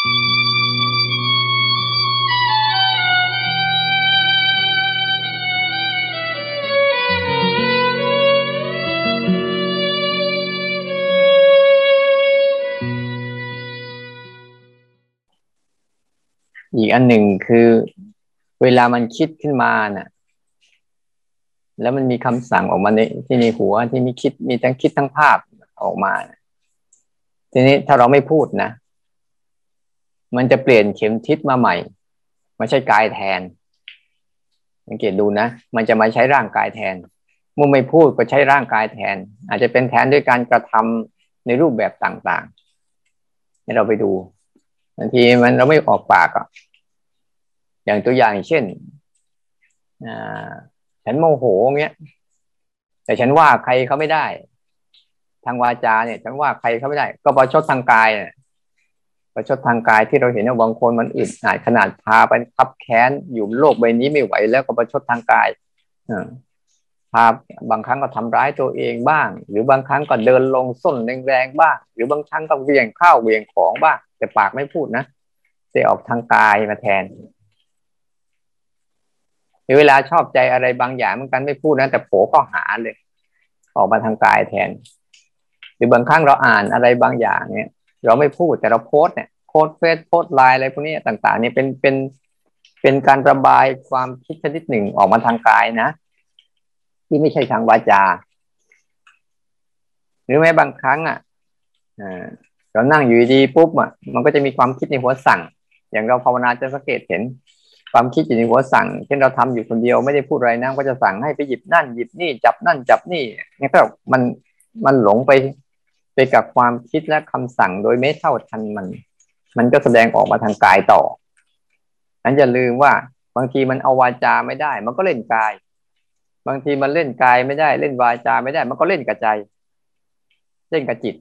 อีกอันหนึ่งคือเวลามันคิดขึ้นมาน่ะ แล้วมันมีคำสั่งออกมาในที่ในหัวที่มีคิดมีทั้งคิดทั้งภาพออกมา ทีนี้ถ้าเราไม่พูดนะ มันจะเปลี่ยนเข็มทิศมาใหม่ไม่ใช่กายแทน สังเกตดูนะ มันจะมาใช้ร่างกายแทนเมื่อไม่พูดก็ใช้ร่างกายแทน อาจจะเป็นแทนด้วยการกระทำในรูปแบบต่างๆให้เราไปดูบางทีมันเราไม่ออกปากอะอย่างตัวอย่างเช่นฉันโมโหเงี้ย แต่ฉันว่าใครเขาไม่ได้ ทางวาจาเนี่ย ฉันว่าใครเขาไม่ได้ ก็ประชดทางกาย ประชดทางกายที่เราเห็นว่าบางคนมันอึดอัดขนาดพาไปคับแค้นอยู่โลกใบนี้ไม่ไหวแล้วก็ประชดทางกายพาบางครั้งก็ทำร้ายตัวเองบ้าง หรือบางครั้งก็เดินลงส้นแรงๆบ้าง หรือบางครั้งก็เวียงข้าวเวียงของบ้างแต่ปากไม่พูดนะแต่ออกทางกายมาแทนหรือเวลาชอบใจอะไรบางอย่างเหมือนกันไม่พูดนะแต่โผก็หาเลย ออกมาทางกายแทน หรือบางครั้งเราอ่านอะไรบางอย่างเนี่ย เราไม่พูดแต่เราโพสเนี่ยโพสเฟซโพสไลน์อะไรพวกนี้ต่าง ๆ เนี่ยเป็นเป็นเป็นการระบายความคิดชนิดหนึ่งออกมาทางกายนะ ที่ไม่ใช่ทางวาจา หรือแม้บางครั้งอะเรานั่งอยู่ดีปุ๊บอะมันก็จะมีความคิดในหัวสั่ง อย่างเราภาวนาจะสังเกตเห็น ความคิดอยู่ในหัวสั่ง เช่นเราทำอยู่คนเดียวไม่ได้พูดอะไรนะก็จะสั่งให้ไปหยิบนั่นหยิบนี่จับนั่นจับนี่นี่ก็มันมันหลงไป กับความคิดและคำสั่งโดยไม่เท่าทันมัน มันก็แสดงออกมาทางกายต่อ นั้นอย่าลืมว่าบางทีมันเอาวาจาไม่ได้ มันก็เล่นกาย บางทีมันเล่นกายไม่ได้ เล่นวาจาไม่ได้ มันก็เล่นกับใจ เล่นกับจิต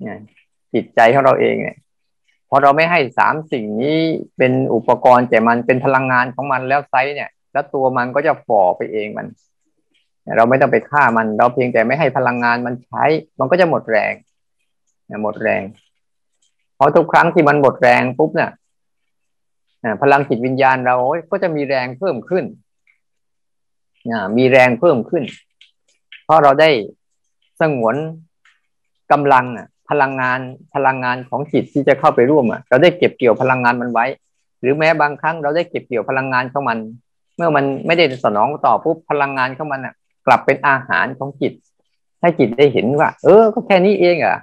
เนี่ยจิตใจของเราเองเนี่ยพอเราไม่ให้สามสิ่งนี้เป็นอุปกรณ์แต่มันเป็นพลังงานของมันแล้วไซเนี่ย แล้วตัวมันก็จะฝ่อไปเองมัน เราไม่ต้องไปฆ่ามัน เราเพียงแต่ไม่ให้พลังงานมันใช้ มันก็จะหมดแรงหมดแรงเพอทุกครั้งที่มันหมดแรงปุ๊บเนี่ยพลังจิตวิญญาณเราก็จะมีแรงเพิ่มขึ้นมีแรงเพิ่มขึ้น เพราะเราได้สงวนกำลังพลังงานพลังงานของจิตที่จะเข้าไปร่วมเราได้เก็บเกี่ยวพลังงานมันไว้ หรือแม้บางครั้งเราได้เก็บเกี่ยวพลังงานของมัน เมื่อมันไม่ได้สนองต่อปุ๊บพลังงานของมันอะ กลับเป็นอาหารของจิต ให้จิตได้เห็นว่า เออ ก็แค่นี้เองอะ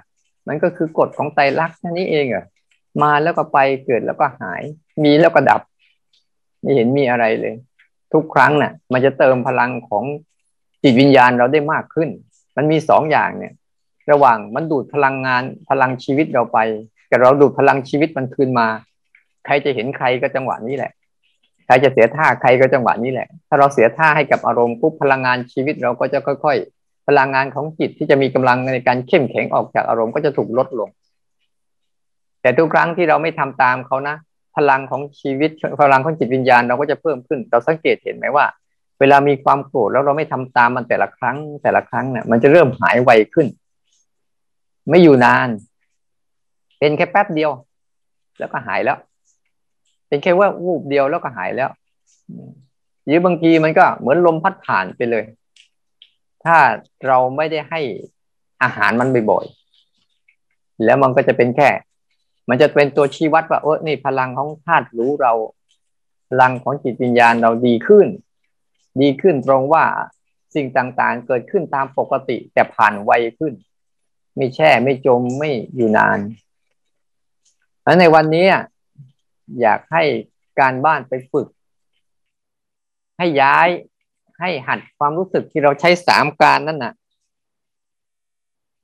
มันก็คือกฎของไตรลักษณ์แค่นี้เองอะ มาแล้วก็ไปเกิดแล้วก็หาย มีแล้วก็ดับ ไม่เห็นมีอะไรเลย ทุกครั้งน่ะ มันจะเติมพลังของจิตวิญญาณเราได้มากขึ้น มันมีสองอย่างเนี่ย ระหว่างมันดูดพลังงานพลังชีวิตเราไป กับเราดูดพลังชีวิตมันคืนมา ใครจะเห็นใครก็จังหวะนี้แหละ ใครจะเสียท่าใครก็จังหวะนี้แหละ ถ้าเราเสียท่าให้กับอารมณ์ปุ๊บพลังงานชีวิตเราก็จะค่อย ๆ พลังงานของจิตที่จะมีกำลังในการเข้มแข็งออกจากอารมณ์ก็จะถูกลดลง แต่ทุกครั้งที่เราไม่ทำตามเขานะพลังของชีวิตพลังของจิตวิญญาณเราก็จะเพิ่มขึ้น เราสังเกตเห็นไหมว่า เวลามีความโกรธแล้วเราไม่ทำตามมันแต่ละครั้งแต่ละครั้งเนี่ยมันจะเริ่มหายไวขึ้น ไม่อยู่นาน เป็นแค่แป๊บเดียว แล้วก็หายแล้ว เป็นแค่ว่าวูบเดียวแล้วก็หายแล้วหรือบางทีมันก็เหมือนลมพัดผ่านไปเลย ถ้าเราไม่ได้ให้อาหารมันบ่อยๆแล้วมันก็จะเป็นแค่ มันจะเป็นตัวชี้วัดว่าเออนี่พลังของธาตุรู้เราพลังของจิตวิญญาณเราดีขึ้น ดีขึ้นตรงว่าสิ่งต่างๆ เกิดขึ้นตามปกติ แต่ผ่านไวขึ้น ไม่แช่ไม่จมไม่อยู่นานแล้วในวันนี้ อยากให้การบ้านไปฝึก ให้ย้ายให้หัดความรู้สึกที่เราใช้สามการนั่นน่ะ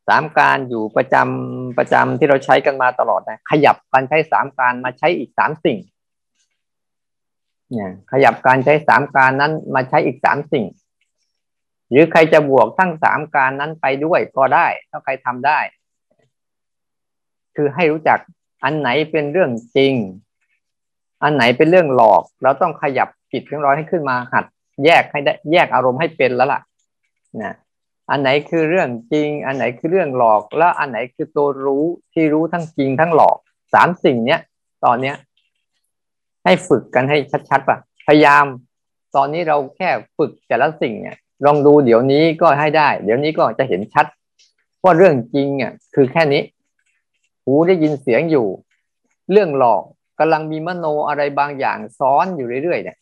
สามการอยู่ประจำประจำที่เราใช้กันมาตลอดนะขยับการใช้สามการมาใช้อีกสามสิ่งเนี่ยขยับการใช้สามการนั้นมาใช้อีกสามสิ่ง หรือใครจะบวกทั้งสามการนั้นไปด้วยก็ได้ ถ้าใครทำได้ คือให้รู้จักอันไหนเป็นเรื่องจริง อันไหนเป็นเรื่องหลอก เราต้องขยับจิตของเราให้ขึ้นมาหัด แยกให้ได้แยกอารมณ์ให้เป็นแล้วล่ะนะอันไหนคือเรื่องจริง อันไหนคือเรื่องหลอก แล้วอันไหนคือตัวรู้ที่รู้ทั้งจริงทั้งหลอกสามสิ่งเนี้ยตอนเนี้ย ให้ฝึกกันให้ชัดๆป่ะพยายาม ตอนนี้เราแค่ฝึกแต่ละสิ่งเนี่ยลองดูเดี๋ยวนี้ก็ให้ได้ เดี๋ยวนี้ก็จะเห็นชัดว่าเรื่องจริงอะคือแค่นี้ หูได้ยินเสียงอยู่ เรื่องหลอก กำลังมีมโนอะไรบางอย่างซ้อนอยู่เรื่อยๆเนี่ย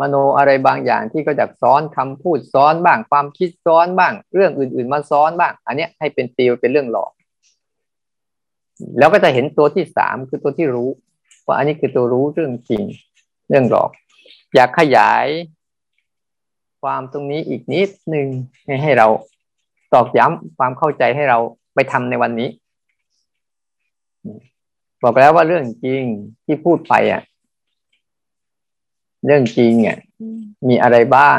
มโนอะไรบางอย่างที่ก็จะซ้อนคำพูดซ้อนบ้าง ความคิดซ้อนบ้าง เรื่องอื่น ๆ มาซ้อนบ้าง อันนี้ให้เป็นตีเป็นเรื่องหลอก แล้วก็จะเห็นตัวที่สามคือตัวที่รู้ว่าอันนี้คือตัวรู้เรื่องจริง เรื่องหลอก อยากขยายความตรงนี้อีกนิดหนึ่งให้เราตอกย้ำความเข้าใจให้เราไปทำในวันนี้ บอกแล้วว่าเรื่องจริงที่พูดไปอะ เรื่องจริงอะมีอะไรบ้าง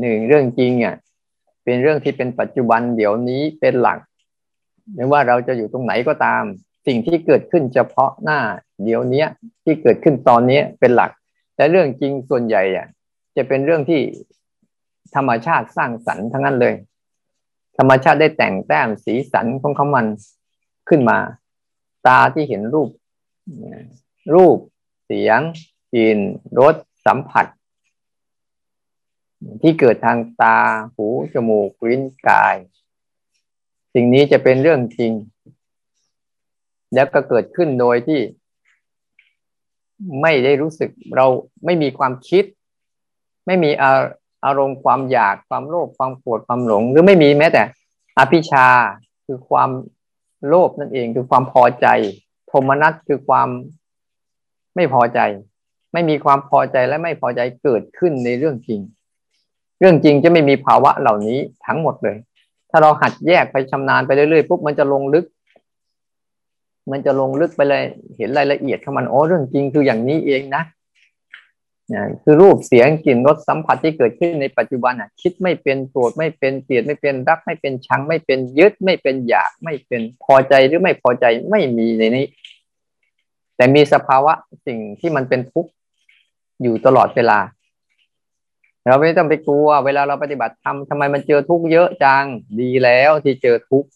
หนึ่งเรื่องจริงอะเป็นเรื่องที่เป็นปัจจุบันเดี๋ยวนี้เป็นหลักไม่ว่าเราจะอยู่ตรงไหนก็ตาม สิ่งที่เกิดขึ้นเฉพาะหน้า เดี๋ยวนี้ที่เกิดขึ้นตอนนี้เป็นหลักแต่เรื่องจริงส่วนใหญ่อะ จะเป็นเรื่องที่ธรรมชาติสร้างสรรค์ทั้งนั้นเลย ธรรมชาติได้แต่งแต้มสีสันของเขามันขึ้นมา ตาที่เห็นรูป รูป เสียงกลิ่นรสสัมผัส ที่เกิดทางตา หู จมูก ลิ้น กาย สิ่งนี้จะเป็นเรื่องจริง แล้วก็เกิดขึ้นโดยที่ ไม่ได้รู้สึกเราไม่มีความคิด ไม่มีอารมณ์ความอยากความโลภความโกรธความหลง หรือไม่มีแม้แต่อภิชาคือความ โลภนั่นเองคือความพอใจ โทมนัสคือความไม่พอใจ ไม่มีความพอใจและไม่พอใจเกิดขึ้นในเรื่องจริง เรื่องจริงจะไม่มีภาวะเหล่านี้ทั้งหมดเลย ถ้าเราหัดแยกไปชำนาญไปเรื่อยๆปุ๊บมันจะลงลึก มันจะลงลึกไปเลยเห็นรายละเอียดของมันโอ้เรื่องจริงคืออย่างนี้เองนะ คือรูปเสียงกลิ่นรสสัมผัสที่เกิดขึ้นในปัจจุบันอะ คิดไม่เป็นโกรธไม่เป็นเกลียดไม่เป็นรักไม่เป็นชัง ไม่เป็นยึดไม่เป็นอยากไม่เป็นพอใจหรือไม่พอใจไม่มีในนี้ แต่มีสภาวะสิ่งที่มันเป็นทุกข์อยู่ตลอดเวลา เราไม่ต้องไปกลัว เวลาเราปฏิบัติทำทำไมมันเจอทุกข์เยอะจังดีแล้วที่เจอทุกข์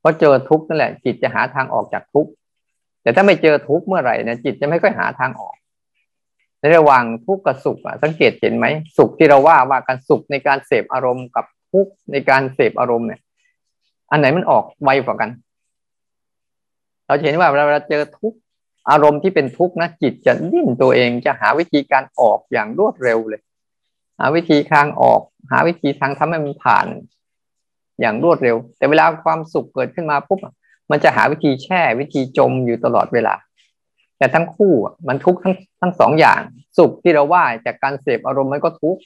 เพราะเจอทุกข์นั่นแหละจิตจะหาทางออกจากทุกข์แต่ถ้าไม่เจอทุกข์เมื่อไหร่เนี่ยจิตจะไม่ค่อยหาทางออก ในระหว่างทุกข์กับสุขอะสังเกตเห็นไหมสุขที่เราว่าว่าการสุขในการเสพอารมณ์กับทุกข์ในการเสพอารมณ์เนี่ย อันไหนมันออกไวกว่ากัน เราเห็นว่าเวลาเจอทุกข์อารมณ์ที่เป็นทุกข์นะจิตจะดิ้นตัวเองจะหาวิธีการออกอย่างรวดเร็วเลย หาวิธีทางออก หาวิธีทางทำให้มันผ่านอย่างรวดเร็ว แต่เวลาความสุขเกิดขึ้นมาปุ๊บมันจะหาวิธีแช่วิธีจมอยู่ตลอดเวลา แต่ทั้งคู่มันทุกข์ทั้งทั้งสองอย่าง สุขที่เราว่าจากการเสพอารมณ์มันก็ทุกข์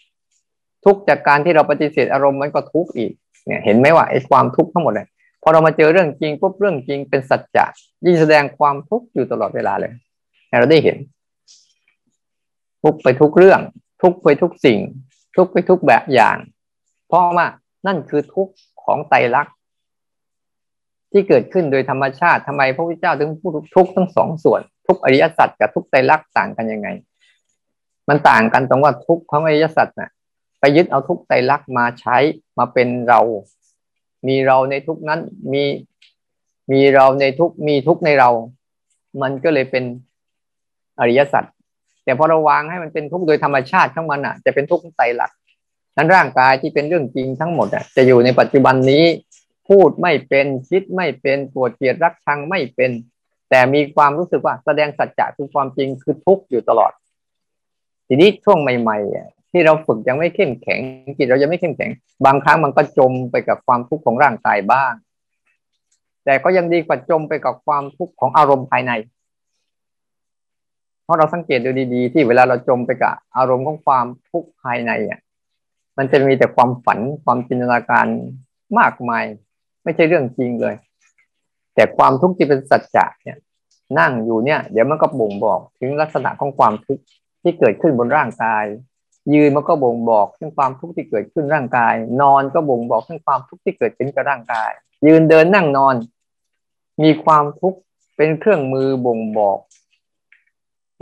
ทุกจากการที่เราปฏิเสธอารมณ์มันก็ทุกข์อีกเนี่ยเห็นไหมว่าไอ้ความทุกข์ทั้งหมดเลยพอเรามาเจอเรื่องจริงปุ๊บเรื่องจริงเป็นสัจจะยิ่งแสดงความทุกข์อยู่ตลอดเวลาเลยเราได้เห็น ทุกไปทุกเรื่อง ทุกไปทุกสิ่ง ทุกไปทุกแบบอย่าง เพราะว่านั่นคือทุกข์ของไตรลักษณ์ที่เกิดขึ้นโดยธรรมชาติทำไมพระพุทธเจ้าถึงพูดทุกข์ทั้งสองส่วน ทุกอริยสัจกับทุกไตรลักษณ์ต่างกันยังไง มันต่างกันตรงว่าทุกของอริยสัจน่ะไปยึดเอาทุกไตรลักษณ์มาใช้มาเป็นเรา มีเราในทุกนั้นมีมีเราในทุกมีทุกในเรา มันก็เลยเป็นอริยสัจแต่พอเราวางให้มันเป็นทุกโดยธรรมชาติของมันอะ จะเป็นทุกไตรลักษณ์นั้นร่างกายที่เป็นเรื่องจริงทั้งหมดอะจะอยู่ในปัจจุบันนี้ พูดไม่เป็นคิดไม่เป็นปวดเกลียดรักชังไม่เป็น แต่มีความรู้สึกว่าแสดงสัจจะคือความจริงคือทุกข์อยู่ตลอด ทีนี้ช่วงใหม่ๆที่เราฝึกยังไม่เข้มแข็งจิตเรายังไม่เข้มแข็ง บางครั้งมันก็จมไปกับความทุกข์ของร่างกายบ้าง แต่ก็ยังดีกว่าจมไปกับความทุกข์ของอารมณ์ภายใน เพราะเราสังเกตดูดีๆ ที่เวลาเราจมไปกับอารมณ์ของความทุกข์ภายในอะมันจะมีแต่ความฝันความจินตนาการมากมาย ไม่ใช่เรื่องจริงเลย แต่ความทุกข์ที่เป็นสัจจะเนี่ยนั่งอยู่เนี่ย เดี๋ยวมันก็บ่งบอกถึงลักษณะของความทุกข์ที่เกิดขึ้นบนร่างกาย ยืนมันก็บ่งบอกถึงความทุกข์ที่เกิดขึ้นร่างกาย นอนก็บ่งบอกถึงความทุกข์ที่เกิดขึ้นกับร่างกาย ยืนเดินนั่งนอน มีความทุกข์เป็นเครื่องมือบ่งบอก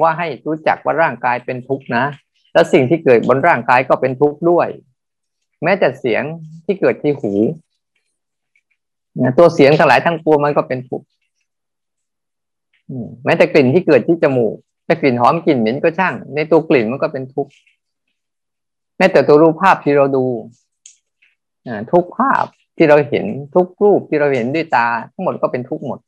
ว่าให้รู้จักว่าร่างกายเป็นทุกข์นะ และสิ่งที่เกิดบนร่างกายก็เป็นทุกข์ด้วย แม้แต่เสียงที่เกิดที่หู ตัวเสียงทั้งหลายทั้งปวงมันก็เป็นทุกข์แม้แต่กลิ่นที่เกิดที่จมูกแต่กลิ่นหอมกลิ่นเหม็นก็ช่าง ในตัวกลิ่นมันก็เป็นทุกข์แม้แต่ตัวรูปภาพที่เราดูทุกภาพที่เราเห็นทุกรูปที่เราเห็นด้วยตา ทั้งหมดก็เป็นทุกข์หมด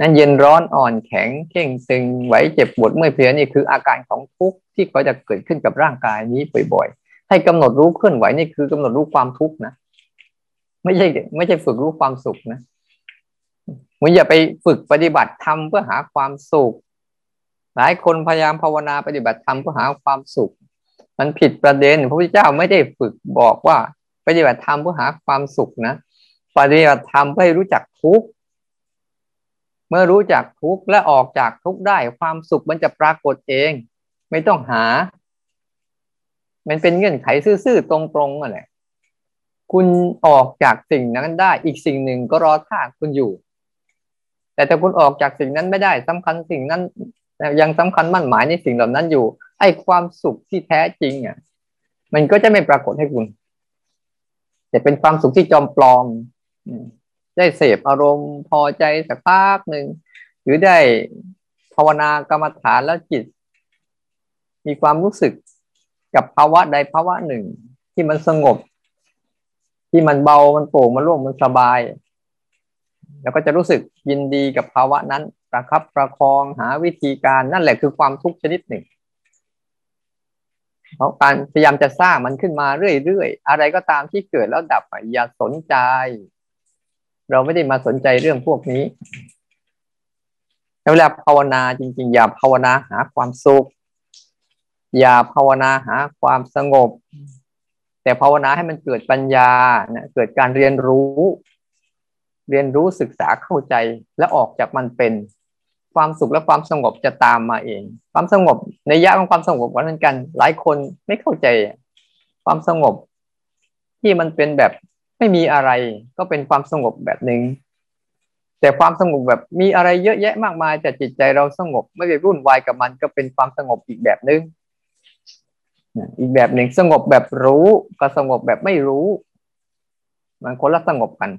นั้นเย็นร้อนอ่อนแข็งเข่งตึงไหวเจ็บปวดเมื่อยเพลียนี่คืออาการของทุกข์ที่เขาจะเกิดขึ้นกับร่างกายนี้บ่อยๆ ให้กำหนดรู้เคลื่อนไหวนี่คือกำหนดรู้ความทุกข์นะ ไม่ใช่ ไม่ใช่ฝึกรู้ความสุขนะมึงอย่าไปฝึกปฏิบัติธรรมเพื่อหาความสุข หลายคนพยายามภาวนาปฏิบัติธรรมเพื่อหาความสุข มันผิดประเด็นพระพุทธเจ้าไม่ได้ฝึกบอกว่าปฏิบัติธรรมเพื่อหาความสุขนะปฏิบัติธรรมเพื่อรู้จักทุกข์เมื่อรู้จักทุกข์และออกจากทุกข์ได้ความสุขมันจะปรากฏเอง ไม่ต้องหา มันเป็นเงื่อนไขซื่อๆตรงๆนั่นแหละ คุณออกจากสิ่งนั้นได้ อีกสิ่งหนึ่งก็รอท่าคุณอยู่ แต่ถ้าคุณออกจากสิ่งนั้นไม่ได้สำคัญสิ่งนั้น ยังสำคัญมั่นหมายในสิ่งเหล่านั้นอยู่ ไอ้ความสุขที่แท้จริงอะ มันก็จะไม่ปรากฏให้คุณ แต่เป็นความสุขที่จอมปลอม ได้เสพอารมณ์พอใจสักพักหนึ่งหรือได้ภาวนากรรมฐานแล้วจิต มีความรู้สึกกับภาวะใดภาวะหนึ่ง ที่มันสงบ ที่มันเบามันโปร่งมันร่วงมันสบาย แล้วก็จะรู้สึกยินดีกับภาวะนั้น ประคับประคองหาวิธีการนั่นแหละคือความทุกข์ชนิดหนึ่งเพราะการพยายามจะสร้างมันขึ้นมาเรื่อยๆ อะไรก็ตามที่เกิดแล้วดับอย่าสนใจ เราไม่ได้มาสนใจเรื่องพวกนี้เวลาภาวนาจริง ๆ อย่าภาวนาหาความสุข อย่าภาวนาหาความสงบ แต่ภาวนาให้มันเกิดปัญญานะเกิดการเรียนรู้ เรียนรู้ศึกษาเข้าใจและออกจากมันเป็น ความสุขและความสงบจะตามมาเอง ความสงบในยะของความสงบเหมือนกัน หลายคนไม่เข้าใจ ความสงบ ที่มันเป็นแบบไม่มีอะไร ก็เป็นความสงบแบบหนึ่งแต่ความสงบแบบมีอะไรเยอะแยะมากมาย แต่จิตใจเราสงบไม่ไปรุ่นวายกับมันก็เป็นความสงบอีกแบบหนึ่ง อีกแบบหนึ่งสงบแบบรู้กับสงบแบบไม่รู้ มันคนละสงบกัน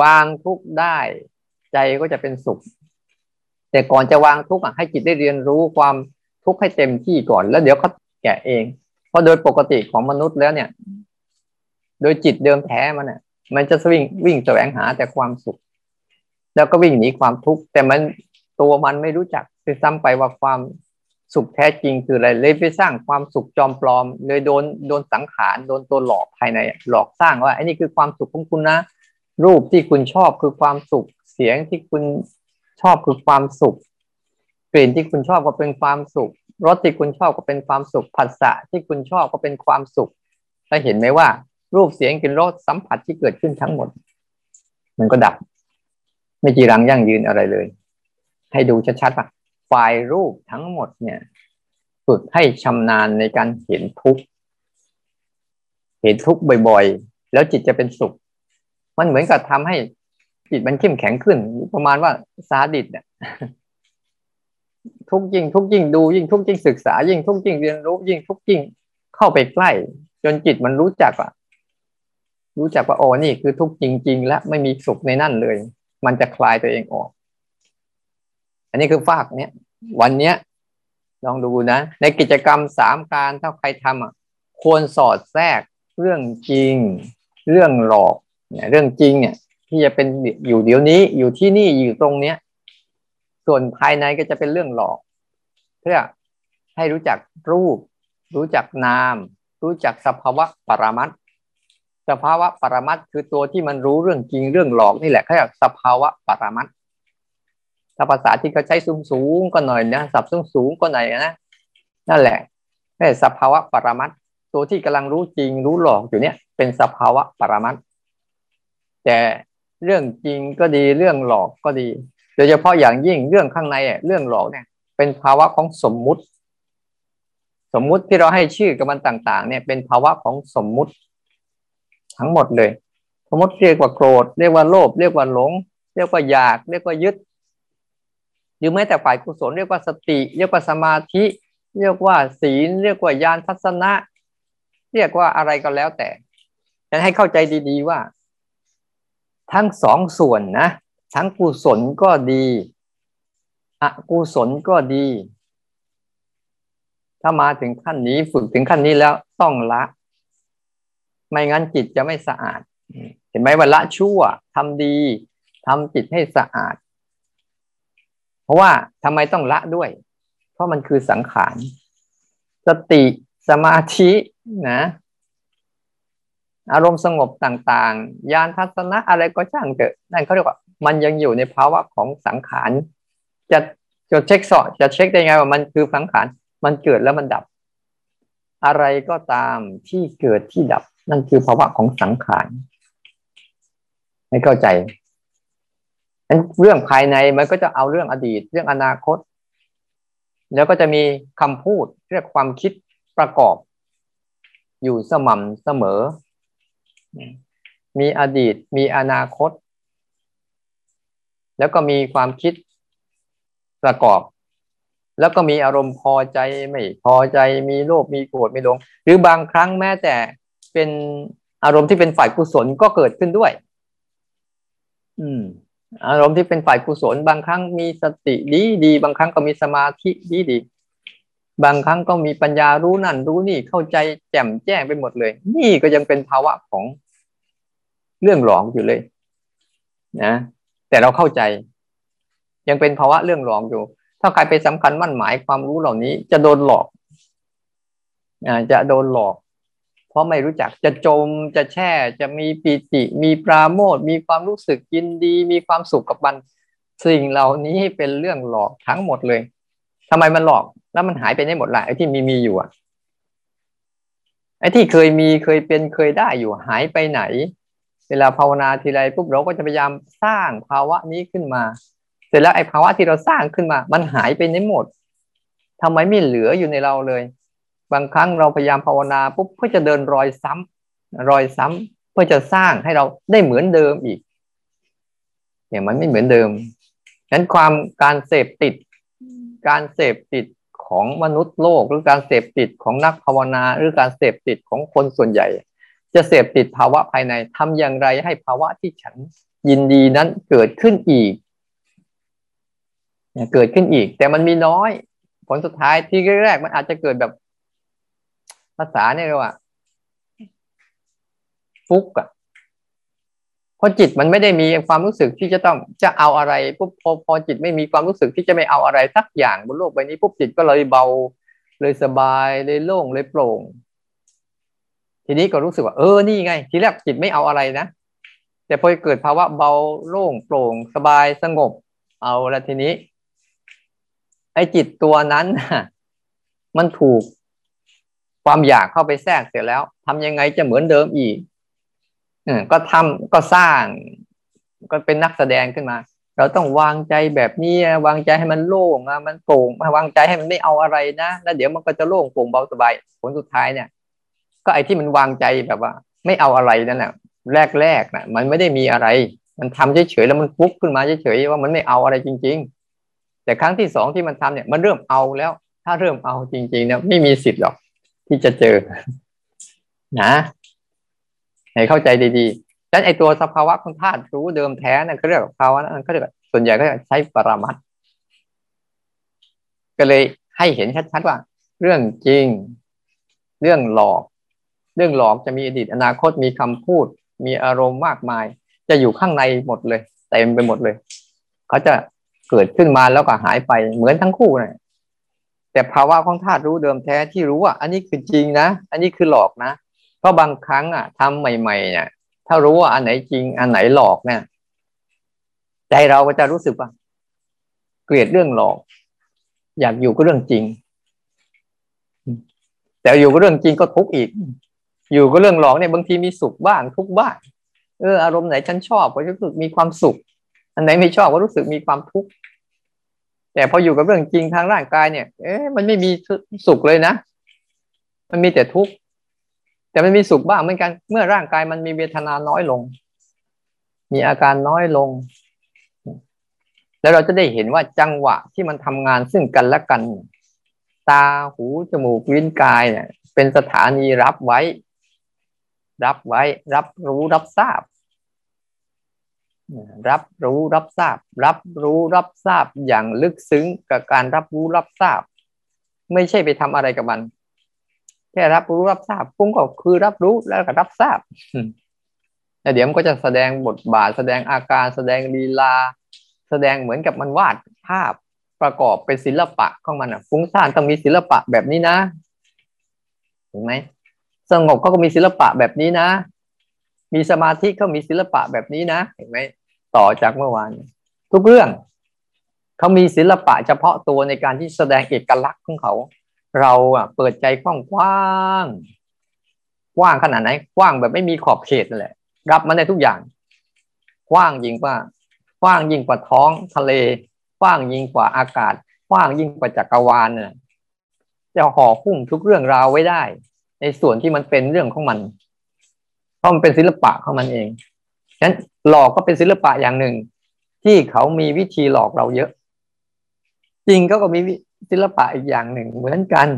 วางทุกได้ ใจก็จะเป็นสุข แต่ก่อนจะวางทุกข์ให้จิตได้เรียนรู้ความทุกข์ให้เต็มที่ก่อน แล้วเดี๋ยวเขาแกะเอง เพราะโดยปกติของมนุษย์แล้วเนี่ย โดยจิตเดิมแท้มันเนี่ยมันจะวิ่งวิ่งแสวงหาแต่ความสุข แล้วก็วิ่งหนีความทุกข์แต่มันตัวมันไม่รู้จักซ้ำไปว่าความ สุขแท้จริงคืออะไรเลยไปสร้างความสุขจอมปลอม เลยโดนโดนสังขารโดนตัวหลอกภายในหลอกสร้างว่าไอ้นี่คือความสุขของคุณนะ รูปที่คุณชอบคือความสุขเสียงที่คุณชอบคือความสุขกลิ่นที่คุณชอบก็เป็นความสุขรสที่คุณชอบก็เป็นความสุขผัสสะที่คุณชอบก็เป็นความสุขถ้าเห็นไหมว่า รูปเสียงกลิ่นรสสัมผัสที่เกิดขึ้นทั้งหมด มันก็ดับ ไม่จีรังยั่งยืนอะไรเลย ให้ดูชัดๆป่ะ ฝ่ายรูปทั้งหมดเนี่ย ฝึกให้ชำนาญในการเห็นทุกข์เห็นทุกข์บ่อยๆ แล้วจิตจะเป็นสุข มันเหมือนกับทำให้จิตมันเข้มแข็งขึ้น ประมาณว่าซาดิสเนี่ยทุกยิ่งทุกยิ่งดูยิ่งทุกยิ่งศึกษา ยิ่งทุกยิ่งเรียนรู้ ยิ่งทุกยิ่งเข้าไปใกล้ จนจิตมันรู้จักอะ รู้จักว่าโอ้นี่คือทุกจริง ๆ และไม่มีสุขในนั่นเลย มันจะคลายตัวเองออก นนี้คือฝากเนี้ยวันเนี้ยลองดูนะ ในกิจกรรมสามการถ้าใครทำอะควรสอดแทรกเรื่องจริง เรื่องหลอกเนี่ยเรื่องจริงเนี่ย ที่จะเป็นอยู่เดี๋ยวนี้อยู่ที่นี่อยู่ตรงเนี้ย ส่วนภายในก็จะเป็นเรื่องหลอก เพื่อให้รู้จักรูป รู้จักนาม รู้จักสภาวะปรมัตสภาวะปรมัตคือตัวที่มันรู้เรื่องจริงเรื่องหลอกนี่แหละเขาเรียกสภาวะปรมัต ถ้าภาษาที่เขาใช้สูงสูงก็หน่อยนะสับสูงสูงก็หน่อยนะนั่นแหละนี่สภาวะปรมัตตัวที่กำลังรู้จริงรู้หลอกอยู่เนี่ย เป็นสภาวะปรมัตแต่เรื่องจริงก็ดีเรื่องหลอกก็ดี โดยเฉพาะอย่างยิ่งเรื่องข้างในเรื่องหลอกเนี่ย เป็นภาวะของสมมุติ สมมุติที่เราให้ชื่อกับมันต่าง ๆ เนี่ย เป็นภาวะของสมมุติ ทั้งหมดเลย สมมติเรียกว่าโกรธเรียกว่าโลภเรียกว่าหลง เรียกว่าอยาก เรียกว่ายึด หรือแม้แต่ฝ่ายกุศลเรียกว่าสติ เรียกว่าสมาธิ เรียกว่าศีล เรียกว่าญาณทัศนะ เรียกว่าอะไรก็แล้วแต่แต่ให้เข้าใจดีๆว่า ทั้งสองส่วนนะ ทั้งกุศลก็ดีอกุศลก็ดี ถ้ามาถึงขั้นนี้ฝึกถึงขั้นนี้แล้วต้องละ ไม่งั้นจิตจะไม่สะอาด เห็นไหมว่าละชั่วทำดีทำจิตให้สะอาด เพราะว่าทำไมต้องละด้วย เพราะมันคือสังขาร สติสมาธินะ อารมณ์สงบต่างๆ ยานทัศนะอะไรก็ช่างเถอะนั่นเขาเรียกว่า มันยังอยู่ในภาวะของสังขาร จะจะเช็คสอจะเช็คได้ไงว่ามันคือสังขาร มันเกิดแล้วมันดับ อะไรก็ตามที่เกิดที่ดับ นั่นคือภาวะของสังขาร ให้เข้าใจ เรื่องภายในมันก็จะเอาเรื่องอดีต เรื่องอนาคต แล้วก็จะมีคำพูดเรียกความคิดประกอบ อยู่สม่ำเสมอ มีอดีตมีอนาคต แล้วก็มีความคิดประกอบ แล้วก็มีอารมณ์พอใจไม่พอใจมีโลภมีโกรธมีหลงหรือบางครั้งแม้แต่เป็นอารมณ์ที่เป็นฝ่ายกุศลก็เกิดขึ้นด้วย อืม อารมณ์ที่เป็นฝ่ายกุศล บางครั้งมีสติดีดี บางครั้งก็มีสมาธิดีดี บางครั้งก็มีปัญญารู้นั่นรู้นี่เข้าใจแจ่มแจ้งไปหมดเลย นี่ก็ยังเป็นภาวะของเรื่องหลองอยู่เลยนะแต่เราเข้าใจ ยังเป็นภาวะเรื่องหลองอยู่ ถ้าใครไปสำคัญมั่นหมายความรู้เหล่านี้ จะโดนหลอกอ่าจะโดนหลอก ราะไม่รู้จักจะจมจะแช่ จะมีปีติมีปราโมทมีความรู้สึกยินดี มีความสุขกับมันสิ่งเหล่านี้เป็นเรื่องหลอกทั้งหมดเลยทำไมมันหลอกแล้วมันหายไปได้หมดละไอ้ที่มีมีอยู่อะไอ้ที่เคยมีเคยเป็นเคยได้อยู่หายไปไหน เวลาภาวนาทีไรปุ๊บเราก็จะพยายามสร้างภาวะนี้ขึ้นมา เสร็จแล้วไอ้ภาวะที่เราสร้างขึ้นมา มันหายไปในหมดทำไมไม่เหลืออยู่ในเราเลย บางครั้งเราพยายามภาวนาปุ๊บเพื่อจะเดินรอยซ้ำรอยซ้ำเพื่อจะสร้างให้เราได้เหมือนเดิมอีก เนี่ยมันไม่เหมือนเดิมนั้นความการเสพติด การเสพติดของมนุษย์โลก หรือการเสพติดของนักภาวนา หรือการเสพติดของคนส่วนใหญ่ จะเสพติดภาวะภายในทำอย่างไรให้ภาวะที่ฉันยินดีนั้นเกิดขึ้นอีกเกิดขึ้นอีก แต่มันมีน้อย ผลสุดท้ายที่แรกมันอาจจะเกิดแบบ ภาษาเนี่ยเรียกว่า ฟุกอะเพราะจิตมันไม่ได้มีความรู้สึกที่จะต้องจะเอาอะไรปุ๊บพอพอจิตไม่มีความรู้สึกที่จะไม่เอาอะไรสักอย่างบนโลกใบนี้ปุ๊บจิตก็เลยเบา เลยสบายเลยโล่งเลยโปร่ง ทีนี้ก็รู้สึกว่าเออนี่ไง ทีแรกจิตไม่เอาอะไรนะแต่พอเกิดภาวะเบาโล่งโปร่ง สบายสงบ เอาละทีนี้ ไอ้จิตตัวนั้นมันถูก ความอยากเข้าไปแทรกเสร็จแล้วทำยังไงจะเหมือนเดิมอีกอก็ทำก็สร้าง ก็เป็นนักแสดงขึ้นมา เราต้องวางใจแบบนี้วางใจให้มันโล่งมันโปร่งวางใจให้มันไม่เอาอะไรนะแล้วเดี๋ยวมันก็จะโล่งโปร่งเบาสบายผลสุดท้ายเนี่ย ก็ไอ้ที่มันวางใจแบบว่า ไม่เอาอะไรนั่นแหละแรกๆนะมันไม่ได้มีอะไร มันทำเฉยๆแล้วมันปุ๊บขึ้นมาเฉยๆว่ามันไม่เอาอะไรจริง ๆ แต่ครั้งที่สองที่มันทำเนี่ย มันเริ่มเอาแล้ว ถ้าเริ่มเอาจริงๆเนี่ยไม่มีสิทธิ์หรอก ที่จะเจอ นะให้เข้าใจดีๆดังนั้นไอตัวสภาวะของธาตุรู้เดิมแท้นั่นเขาเรียกภาวะนั้นเขาเรียกส่วนใหญ่ก็ใช้ปรามัดก็เลยให้เห็นชัดๆว่า เรื่องจริง เรื่องหลอก เรื่องหลอกจะมีอดีตอนาคตมีคำพูด มีอารมณ์มากมาย จะอยู่ข้างในหมดเลยเต็มไปหมดเลย เขาจะเกิดขึ้นมาแล้วก็หายไปเหมือนทั้งคู่นะ แต่ภาวะของธาตุรู้เดิมแท้ที่รู้ว่า อันนี้คือจริงนะ อันนี้คือหลอกนะ เพราะบางครั้งอะทำใหม่ ๆ เนี่ย ถ้ารู้ว่าอันไหนจริง อันไหนหลอกเนี่ยใจเราก็จะรู้สึกว่า เกลียดเรื่องหลอก อยากอยู่ก็เรื่องจริง แต่อยู่ก็เรื่องจริงก็ทุกข์อีก อยู่ก็เรื่องหลอกเนี่ยบางทีมีสุขบ้างทุกข์บ้างเอออารมณ์ไหนฉันชอบก็รู้สึกมีความสุข อันไหนไม่ชอบก็รู้สึกมีความทุกข์ แต่พออยู่กับเรื่องจริงทางร่างกายเนี่ย เอ๊ะมันไม่มีสุขเลยนะ มันมีแต่ทุกข์ แต่มันมีสุขบ้างเหมือนกัน เมื่อร่างกายมันมีเวทนาน้อยลง มีอาการน้อยลง แล้วเราจะได้เห็นว่าจังหวะที่มันทำงานซึ่งกันและกัน ตา หู จมูก ลิ้น กายเนี่ย เป็นสถานีรับไว้ รับไว้ รับรู้ รับทราบ รับรู้รับทราบ รับรู้รับทราบอย่างลึกซึ้งกับการรับรู้รับทราบ ไม่ใช่ไปทำอะไรกับมัน แค่รับรู้รับทราบปุ้งก็คือรับรู้แล้วก็รับทราบแต่เดี๋ยวมันก็จะแสดงบทบาท แสดงอาการแสดงลีลา แสดงเหมือนกับมันวาดภาพประกอบเป็นศิลปะของมันอะฟุ้งซ่านต้องมีศิลปะแบบนี้นะเห็นไหมสงบเขาก็มีศิลปะแบบนี้นะ มีสมาธิเขามีศิลปะแบบนี้นะเห็นไหมต่อจากเมื่อวาน ทุกเรื่องเขามีศิลปะเฉพาะตัวในการที่แสดงเอกลักษณ์ของเขา เราอะเปิดใจกว้างกว้างกว้างขนาดไหนกว้างแบบไม่มีขอบเขตนั่นแหละ รับมันได้ทุกอย่างกว้างยิ่งกว่ากว้างยิ่งกว่าท้องทะเลกว้างยิ่งกว่าอากาศกว้างยิ่งกว่าจักรวาลเนี่ยจะห่อหุ้มทุกเรื่องราวไว้ได้ ในส่วนที่มันเป็นเรื่องของมัน ราะมันเป็นศิลปะของมันเองฉะนั้นหลอกก็เป็นศิลปะอย่างหนึ่ง ที่เขามีวิธีหลอกเราเยอะ จริงก็ก็มีศิลปะอีกอย่างหนึ่ง เหมือนกัน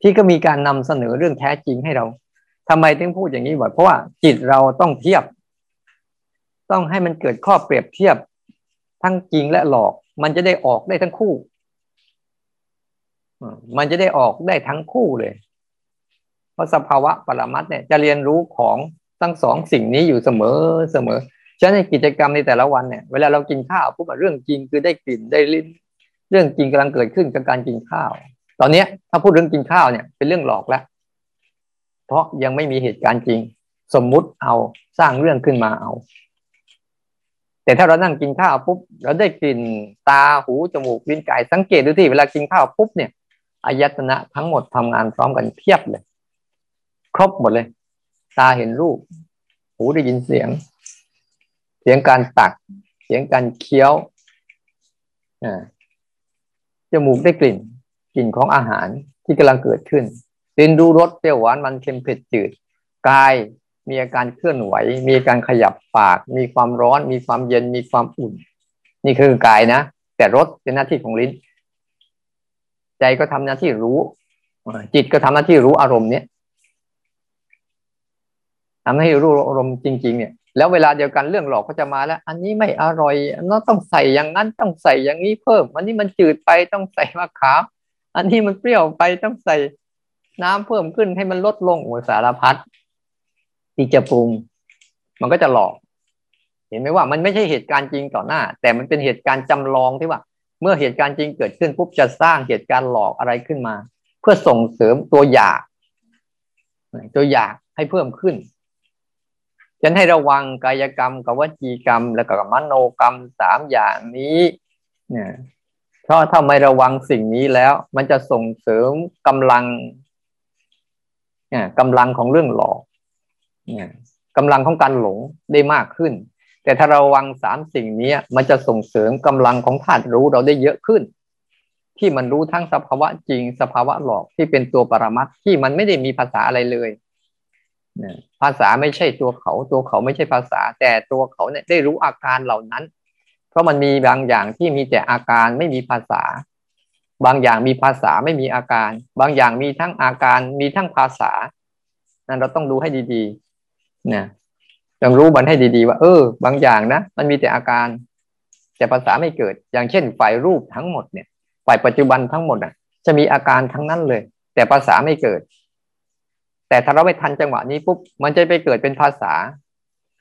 ที่ก็มีการนำเสนอเรื่องแท้จริงให้เราทำไมถึงพูดอย่างนี้บ่อยเพราะว่าจิตเราต้องเทียบ ต้องให้มันเกิดข้อเปรียบเทียบทั้งจริงและหลอก มันจะได้ออกได้ทั้งคู่ มันจะได้ออกได้ทั้งคู่เลย เพราะสภาวะปรมัตเนี่ยจะเรียนรู้ของทั้งสองสิ่งนี้อยู่เสมอเสมอฉะนั้นกิจกรรมในแต่ละวันเนี่ยเวลาเรากินข้าวปุ๊บเรื่องจริงคือได้กลิ่นได้ลิ้น เรื่องจริงกำลังเกิดขึ้นกับการกินข้าว ตอนนี้ถ้าพูดเรื่องกินข้าวเนี่ยเป็นเรื่องหลอกแล้ว เพราะยังไม่มีเหตุการณ์จริง สมมุติเอาสร้างเรื่องขึ้นมาเอา แต่ถ้าเรานั่งกินข้าวปุ๊บเราได้กลิ่นตาหูจมูกลิ้นกายสังเกตดูที่เวลากินข้าวปุ๊บเนี่ยอายตนะทั้งหมดทำงานพร้อมกันเพียบเลย ครบหมดเลย ตาเห็นรูป หูได้ยินเสียง เสียงการตัก เสียงการเคี้ยวจมูกได้กลิ่น กลิ่นของอาหารที่กำลังเกิดขึ้นลิ้นดูรสเปรี้ยวหวานมันเค็มเผ็ดจืด กายมีอาการเคลื่อนไหว มีการขยับปาก มีความร้อน มีความเย็น มีความอุ่น นี่คือกายนะ แต่รสเป็นหน้าที่ของลิ้น ใจก็ทำหน้าที่รู้ จิตก็ทำหน้าที่รู้อารมณ์เนี้ย ทำให้รู้อารมณ์จริง ๆ เนี่ย แล้วเวลาเดียวกันเรื่องหลอกก็จะมาแล้ว อันนี้ไม่อร่อยนั่นต้องใส่อย่างนั้นต้องใส่อย่างนี้เพิ่ม อันนี้มันจืดไปต้องใส่มะขามอันนี้มันเปรี้ยวไปต้องใส่น้ำเพิ่มขึ้นให้มันลดลงโอ้สารพัดที่จะปรุง มันก็จะหลอก เห็นไหมว่ามันไม่ใช่เหตุการณ์จริงต่อหน้า แต่มันเป็นเหตุการณ์จำลองที่ว่า เมื่อเหตุการณ์จริงเกิดขึ้นปุ๊บจะสร้างเหตุการณ์หลอกอะไรขึ้นมา เพื่อส่งเสริมตัวอยาก ตัวอยากให้เพิ่มขึ้น ฉันให้ระวังกายกรรมกับวจีกรรม และกับมโนกรรมสามอย่างนี้เนี่ยเพราะถ้าไม่ระวังสิ่งนี้แล้ว มันจะส่งเสริมกำลังเนี่ยกำลังของเรื่องหลอกกำลังของการหลงได้มากขึ้น แต่ถ้าราวังสามสิ่งนี้มันจะส่งเสริมกำลังของธาตุรู้เราได้เยอะขึ้น ที่มันรู้ทั้งสภาวะจริงสภาวะหลอกที่เป็นตัวปรมัตที่มันไม่ได้มีภาษาอะไรเลย ภาษาไม่ใช่ตัวเขา ตัวเขาไม่ใช่ภาษา แต่ตัวเขาเนี่ยได้รู้อาการเหล่านั้น เพราะมันมีบางอย่างที่มีแต่อาการไม่มีภาษา บางอย่างมีภาษาไม่มีอาการ บางอย่างมีทั้งอาการมีทั้งภาษา นั้นเราต้องดูให้ดีๆนะต้องรู้มันให้ดีๆ ว่า เออ บางอย่างนะมันมีแต่อาการ แต่ภาษาไม่เกิด อย่างเช่นฝ่ายรูปทั้งหมดเนี่ยฝ่ายปัจจุบันทั้งหมดอะ จะมีอาการทั้งนั้นเลย แต่ภาษาไม่เกิด แต่ถ้าเราไม่ทันจังหวะนี้ปุ๊บมันจะไปเกิดเป็นภาษา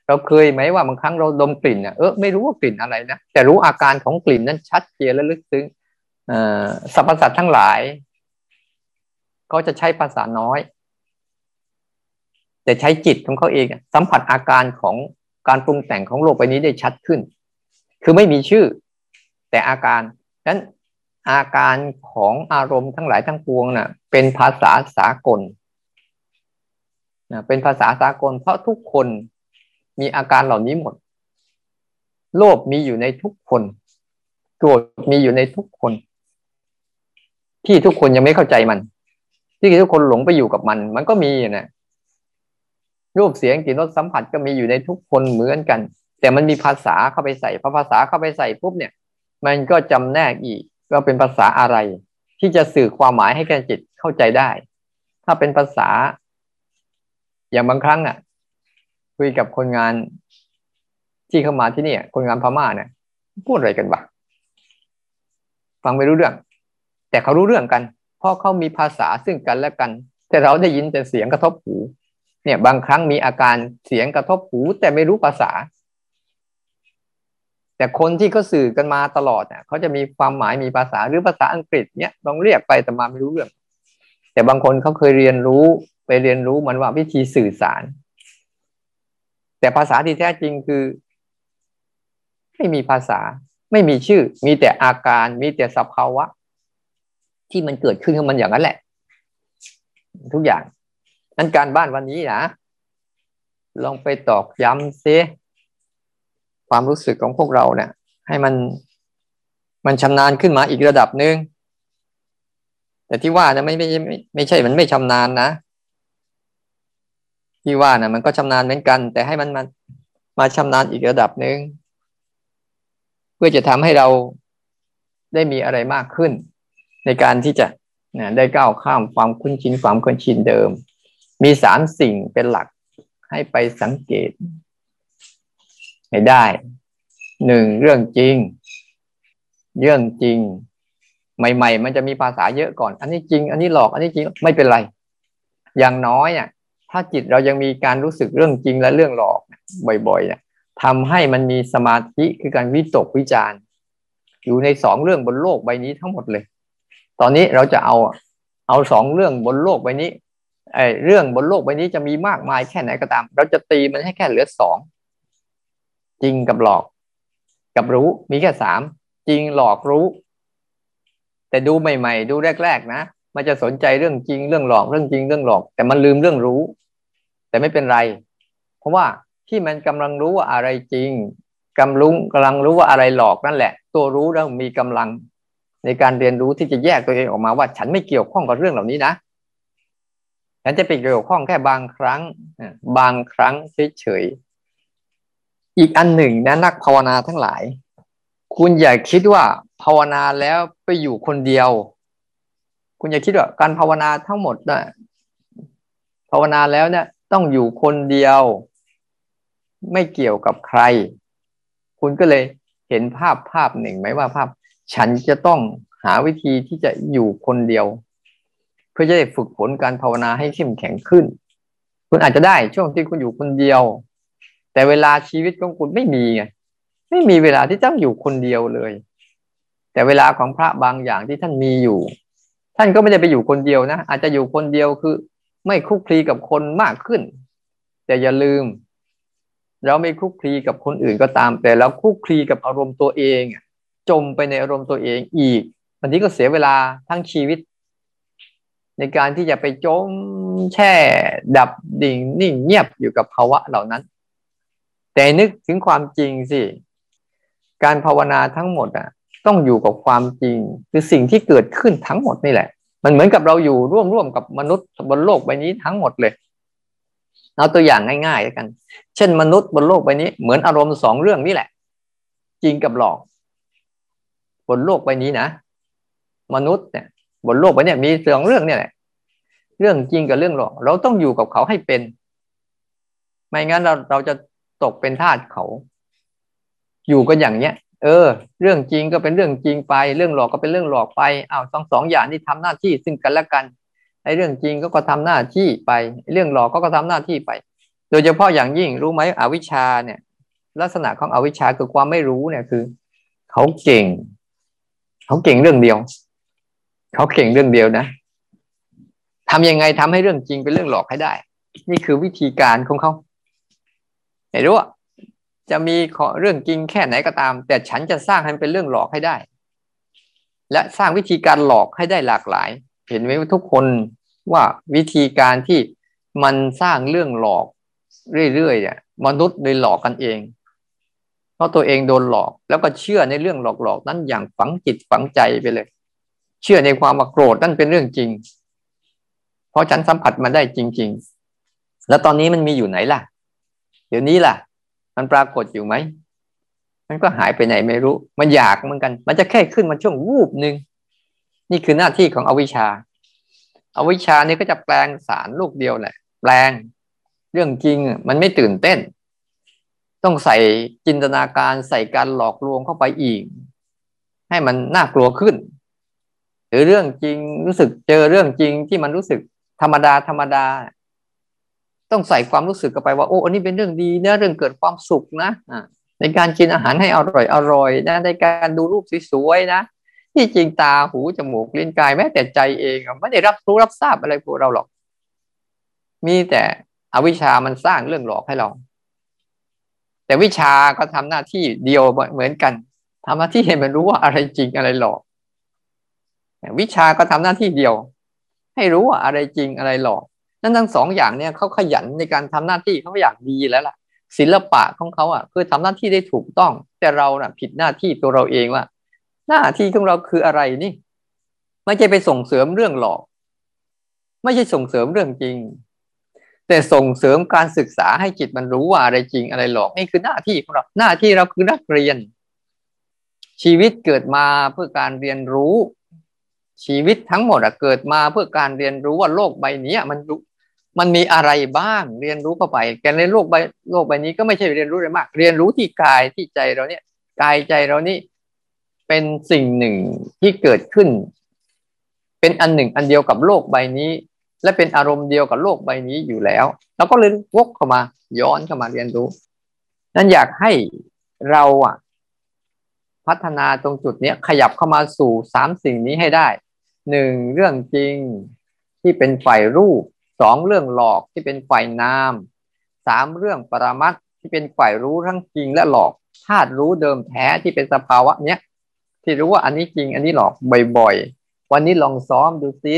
เราเคยไหมว่าบางครั้งเราดมกลิ่นอะเออไม่รู้ว่ากลิ่นอะไรนะแต่รู้อาการของกลิ่นนั้นชัดเจนและลึกซึ้งสรรพสัตว์ทั้งหลายเขาจะใช้ภาษาน้อย แต่ใช้จิตของเขาเองสัมผัสอาการของการปรุงแต่งของโลกใบนี้ได้ชัดขึ้น คือไม่มีชื่อ แต่อาการนั้นอาการของอารมณ์ทั้งหลายทั้งปวงนะ่ะ เป็นภาษาสากล นะเป็นภาษาสากลเพราะทุกคนมีอาการเหล่านี้หมด โลภมีอยู่ในทุกคนโกรธมีอยู่ในทุกคน ที่ทุกคนยังไม่เข้าใจมัน ที่ทุกคนหลงไปอยู่กับมัน มันก็มีนะรูปเสียงกลิ่นรสสัมผัสก็มีอยู่ในทุกคนเหมือนกัน แต่มันมีภาษาเข้าไปใส่พอภาษาเข้าไปใส่ปุ๊บเนี่ย มันก็จำแนกอีกว่าเป็นภาษาอะไร ที่จะสื่อความหมายให้แก่จิตเข้าใจได้ ถ้าเป็นภาษา อย่างบางครั้งอะ คุยกับคนงานที่เข้ามาที่นี่คนงานพม่าเนี่ยพูดอะไรกันบ้างฟังไม่รู้เรื่อง แต่เขารู้เรื่องกัน เพราะเขามีภาษาซึ่งกันและกัน แต่เราได้ยินแต่เสียงกระทบหู เนี่ย บางครั้งมีอาการเสียงกระทบหู แต่ไม่รู้ภาษา แต่คนที่เขาสื่อกันมาตลอดเนี่ยเขาจะมีความหมายมีภาษาหรือภาษาอังกฤษเนี่ยลองเรียกไปแต่มาไม่รู้เรื่อง แต่บางคนเขาเคยเรียนรู้ ไปเรียนรู้มันว่าวิธีสื่อสาร แต่ภาษาที่แท้จริงคือ ไม่มีภาษา ไม่มีชื่อ มีแต่อาการ มีแต่สภาวะ ที่มันเกิดขึ้นของมันอย่างนั้นแหละ ทุกอย่างนั้นการบ้านวันนี้นะลองไปตอกย้ำซิความรู้สึกของพวกเราเนี่ย ให้มันมันชำนาญขึ้นมาอีกระดับหนึ่งแต่ที่ว่านะไม่ไม่ไม่ไม่ใช่มันไม่ชำนาญนะ ที่ว่านะมันก็ชำนาญเหมือนกัน แต่ให้มันมามาชำนาญอีกระดับหนึ่งเพื่อจะทำให้เราได้มีอะไรมากขึ้น ในการที่จะได้ก้าวข้ามความคุ้นชินความคุ้นชินเดิม มีสามสิ่งเป็นหลักให้ไปสังเกตให้ได้หนึ่งเรื่องจริง เรื่องจริง ใหม่ ๆ มันจะมีภาษาเยอะก่อน อันนี้จริง อันนี้หลอก อันนี้จริงไม่เป็นไร อย่างน้อยอะ ถ้าจิตเรายังมีการรู้สึกเรื่องจริงและเรื่องหลอกบ่อยๆเนี่ยทำให้มันมีสมาธิคือการวิตกวิจารณ์อยู่ในสองเรื่องบนโลกใบนี้ทั้งหมดเลย ตอนนี้เราจะเอาเอาสองเรื่องบนโลกใบนี้ไอ้เรื่องบนโลกใบนี้จะมีมากมายแค่ไหนก็ตาม เราจะตีมันให้แค่เหลือสองจริงกับหลอก กับรู้มีแค่สามจริงหลอกรู้ แต่ดูใหม่ ๆ ดูแรก ๆ นะ มันจะสนใจเรื่องจริงเรื่องหลอกเรื่องจริงเรื่องหลอก แต่มันลืมเรื่องรู้ แต่ไม่เป็นไร เพราะว่าที่มันกำลังรู้ว่าอะไรจริงกำลุงกำลังรู้ว่าอะไรหลอกนั่นแหละ ตัวรู้แล้วมีกำลัง ในการเรียนรู้ที่จะแยกตัวเองออกมาว่า ฉันไม่เกี่ยวข้องกับเรื่องเหล่านี้นะฉันจะไปเกี่ยวข้องแค่บางครั้งบางครั้งเฉยๆอีกอันหนึ่งนะนักภาวนาทั้งหลาย คุณอย่าคิดว่าภาวนาแล้วไปอยู่คนเดียว คุณอย่าคิดว่าการภาวนาทั้งหมดนะภาวนาแล้วเนี่ย ต้องอยู่คนเดียว ไม่เกี่ยวกับใคร คุณก็เลยเห็นภาพภาพหนึ่งไหมว่าภาพ ฉันจะต้องหาวิธีที่จะอยู่คนเดียว เพื่อจะได้ฝึกฝนการภาวนาให้เข้มแข็งขึ้น คุณอาจจะได้ช่วงที่คุณอยู่คนเดียว แต่เวลาชีวิตของคุณไม่มีไงไม่มีเวลาที่ต้องอยู่คนเดียวเลย แต่เวลาของพระบางอย่างที่ท่านมีอยู่ ท่านก็ไม่ได้ไปอยู่คนเดียวนะ อาจจะอยู่คนเดียวคือ ไม่คุกคลีกับคนมากขึ้น แต่อย่าลืม เราไม่คุกคลีกับคนอื่นก็ตาม แต่เราคุกคลีกับอารมณ์ตัวเอง จมไปในอารมณ์ตัวเองอีกวันนี้ก็เสียเวลาทั้งชีวิต ในการที่จะไปจมแช่ ดับดิ่งนิ่งเงียบอยู่กับภาวะเหล่านั้น แต่นึกถึงความจริงสิ การภาวนาทั้งหมดอะ ต้องอยู่กับความจริง คือสิ่งที่เกิดขึ้นทั้งหมดนี่แหละ มันเหมือนกับเราอยู่ร่วมร่วมกับมนุษย์บนโลกใบนี้ทั้งหมดเลยเอาตัวอย่างง่ายๆแล้วกัน เช่นมนุษย์บนโลกใบนี้ เหมือนอารมณ์สองเรื่องนี่แหละ จริงกับหลอก บนโลกใบนี้นะ มนุษย์เนี่ย บนโลกใบนี้มีสองเรื่องนี่แหละ เรื่องจริงกับเรื่องหลอก เราต้องอยู่กับเขาให้เป็น ไม่งั้นเราเราจะตกเป็นทาสเขา อยู่กันอย่างเนี้ย เออ เรื่องจริงก็เป็นเรื่องจริงไป เรื่องหลอกก็เป็นเรื่องหลอกไปอ้าวสองสองอย่างที่ทำหน้าที่ซึ่งกันและกันไอ้เรื่องจริงก็ก็ทำหน้าที่ไป เรื่องหลอกก็ก็ทำหน้าที่ไป โดยเฉพาะอย่างยิ่งรู้ไหมอวิชชาเนี่ย ลักษณะของอวิชชาคือความไม่รู้เนี่ยคือ เขาเก่ง เขาเก่งเรื่องเดียว เขาเก่งเรื่องเดียวนะทำยังไงทำให้เรื่องจริงเป็นเรื่องหลอกให้ได้ นี่คือวิธีการของเขาเห็นรู้ว่า จะมีเรื่องจริงแค่ไหนก็ตาม แต่ฉันจะสร้างให้เป็นเรื่องหลอกให้ได้ และสร้างวิธีการหลอกให้ได้หลากหลาย เห็นไหมทุกคนว่าวิธีการที่มันสร้างเรื่องหลอกเรื่อยๆเนี่ยมนุษย์โดยหลอกกันเอง เพราะตัวเองโดนหลอกแล้วก็เชื่อในเรื่องหลอกๆนั้นอย่างฝังจิตฝังใจไปเลย เชื่อในความโกรธนั่นเป็นเรื่องจริง เพราะฉันสัมผัสมาได้จริง ๆ แล้วตอนนี้มันมีอยู่ไหนล่ะ เดี๋ยวนี้ล่ะ มันปรากฏอยู่ไหมมันก็หายไปไหนไม่รู้ มันอยากเหมือนกัน มันจะแค่ขึ้นมาช่วงวูบหนึ่งนี่คือหน้าที่ของอวิชชาอวิชานี่ก็จะแปลงสารลูกเดียวแหละ แปลงเรื่องจริงมันไม่ตื่นเต้น ต้องใส่จินตนาการใส่การหลอกลวงเข้าไปอีก ให้มันน่ากลัวขึ้น หรือเรื่องจริงรู้สึกเจอเรื่องจริงที่มันรู้สึกธรรมดาธรรมดา ต้องใส่ความรู้สึกเข้าไปว่าโอ้อันนี้เป็นเรื่องดีนะเรื่องเกิดความสุขนะในการกินอาหารให้อร่อยอร่อยนะในการดูรูปสวยๆนะที่จริงตาหูจมูกลิ้นกายแม้แต่ใจเองไม่ได้รับรู้รับทราบอะไรพวกเราหรอก มีแต่อวิชามันสร้างเรื่องหลอกให้เรา แต่วิชาก็ทำหน้าที่เดียวเหมือนกันทำหน้าที่ให้มันรู้ว่าอะไรจริงอะไรหลอกวิชาก็ทำหน้าที่เดียว ให้รู้ว่าอะไรจริงอะไรหลอก นั่นทั้งสองอย่างเนี่ยเขาขยันในการทำหน้าที่เขาอยากดีแล้วล่ะ ศิลปะของเขาอะคือทำหน้าที่ได้ถูกต้อง แต่เราน่ะ ผิดหน้าที่ตัวเราเองว่า หน้าที่ของเราคืออะไรนี่ ไม่ใช่ไปส่งเสริมเรื่องหลอก ไม่ใช่ส่งเสริมเรื่องจริง แต่ส่งเสริมการศึกษาให้จิตมันรู้ว่าอะไรจริงอะไรหลอกนี่คือหน้าที่ของเรา หน้าที่เราคือนักเรียน ชีวิตเกิดมาเพื่อการเรียนรู้ชีวิตทั้งหมดอะเกิดมาเพื่อการเรียนรู้ว่าโลกใบนี้มัน มันมีอะไรบ้างเรียนรู้เข้าไปแกในโลกใบโลกใบนี้ก็ไม่ใช่เรียนรู้อะไรมาก เรียนรู้ที่กายที่ใจเราเนี่ยกายใจเรานี่เป็นสิ่งหนึ่งที่เกิดขึ้น เป็นอันหนึ่งอันเดียวกับโลกใบนี้ และเป็นอารมณ์เดียวกับโลกใบนี้อยู่แล้วเราก็เลยวกเข้ามา ย้อนเข้ามาเรียนรู้ นั้นอยากให้เราอะ พัฒนาตรงจุดเนี้ยขยับเข้ามาสู่สามสิ่งนี้ให้ได้หนึ่งเรื่องจริงที่เป็นฝ่ายรูป สองเรื่องหลอกที่เป็นฝ่ายนามสามเรื่องปรมัตที่เป็นฝ่ายรู้ทั้งจริงและหลอกธาตุรู้เดิมแท้ที่เป็นสภาวะเนี้ยที่รู้ว่าอันนี้จริง อันนี้หลอกบ่อยๆ วันนี้ลองซ้อมดูซิ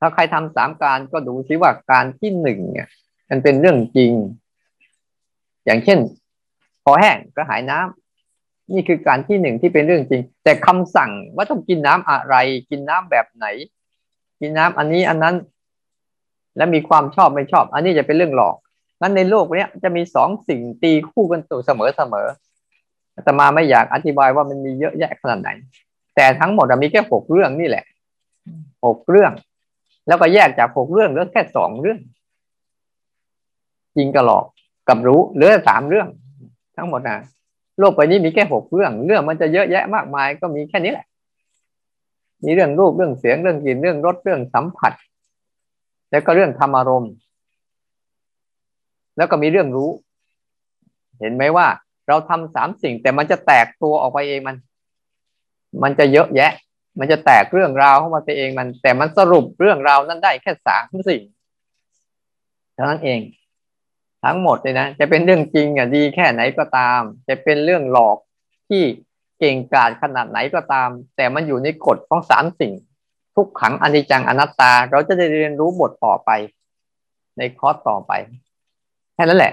ถ้าใครทำสามการก็ดูซิว่าการที่หนึ่งเนี่ย มันเป็นเรื่องจริง อย่างเช่นคอแห้งก็หายน้ำนี่คือการที่หนึ่งที่เป็นเรื่องจริง แต่คำสั่งว่าต้องกินน้ำอะไร กินน้ำแบบไหน กินน้ำอันนี้อันนั้น และมีความชอบไม่ชอบ อันนี้จะเป็นเรื่องหลอกงั้นในโลกนี้จะมีสองสิ่งตีคู่กันตัวเสมอเสมอแต่มาไม่อยากอธิบายว่ามันมีเยอะแยะขนาดไหน แต่ทั้งหมดมีแค่หกเรื่องนี่แหละหกเรื่อง แล้วก็แยกจากหกเรื่องเหลือแค่สองเรื่อง จริงกับหลอกกับรู้เหลือสามเรื่อง ทั้งหมดนะโลกใบนี้มีแค่หกเรื่อง เรื่องมันจะเยอะแยะมากมายก็มีแค่นี้แหละ มีเรื่องรูปเรื่องเสียงเรื่องกลิ่นเรื่องรสเรื่องสัมผัส แล้วก็เรื่องธรรมารมณ์ แล้วก็มีเรื่องรู้ เห็นไหมว่า เราทำสามสิ่งแต่มันจะแตกตัวออกไปเองมัน มันจะเยอะแยะ มันจะแตกเรื่องราวเข้ามาเองมัน แต่มันสรุปเรื่องราวนั้นได้แค่สามสิ่งเท่านั้นเองทั้งหมดเลยนะ จะเป็นเรื่องจริงอะดีแค่ไหนก็ตาม จะเป็นเรื่องหลอกที่เก่งกาจขนาดไหนก็ตาม แต่มันอยู่ในกฎของสามสิ่ง ทุกขังอนิจจังอนัตตา เราจะได้เรียนรู้บทต่อไป ในคอร์สต่อไปแค่นั้นแหละ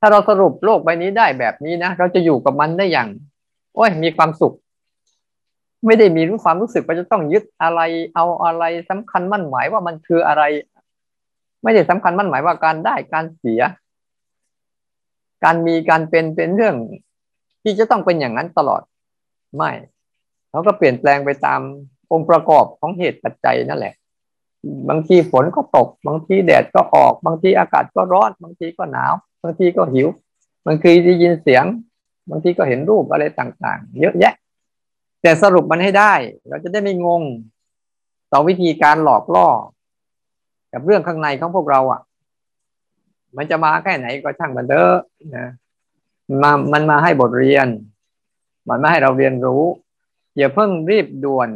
ถ้าเราสรุปโลกใบนี้ได้แบบนี้นะเราจะอยู่กับมันได้อย่าง โอ้ย มีความสุข ไม่ได้มีรู้ความรู้สึกว่าจะต้องยึดอะไร เอาอะไรสำคัญมั่นหมายว่ามันคืออะไร ไม่ได้สำคัญมั่นหมายว่าการได้การเสีย การมีการเป็นเป็นเรื่อง ที่จะต้องเป็นอย่างนั้นตลอด ไม่เขาก็เปลี่ยนแปลงไปตาม องค์ประกอบของเหตุปัจจัยนั่นแหละ บางทีฝนก็ตก บางทีแดดก็ออก บางทีอากาศก็ร้อน บางทีก็หนาว บางทีก็หิว บางทีได้ยินเสียง บางทีก็เห็นรูปอะไรต่างๆ เยอะแยะ แต่สรุปมันให้ได้ เราจะได้ไม่งงต่อวิธีการหลอกล่อ กับเรื่องข้างในของพวกเราอะ มันจะมาแค่ไหนก็ช่างมันเถอะนะมามันมาให้บทเรียน มันมาให้เราเรียนรู้อย่าเพิ่งรีบด่วน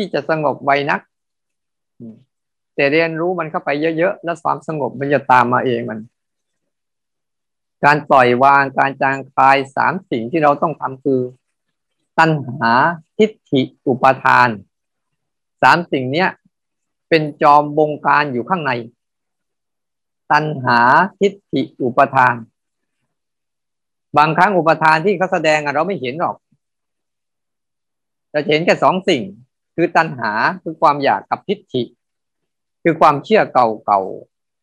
ที่จะสงบไวนัก แต่เรียนรู้มันเข้าไปเยอะๆ แล้วความสงบมันจะตามมาเองมัน การปล่อยวางการจางคลายสามสิ่งที่เราต้องทำคือ ตัณหาทิฏฐิอุปทานสามสิ่งเนี้ยเป็นจอมบงการอยู่ข้างใน ตัณหาทิฏฐิอุปทาน บางครั้งอุปทานที่เขาแสดงเราไม่เห็นหรอกเราเห็นแค่สองสิ่ง คือตัณหาคือความอยากกับทิฏฐิ คือความเชื่อเก่า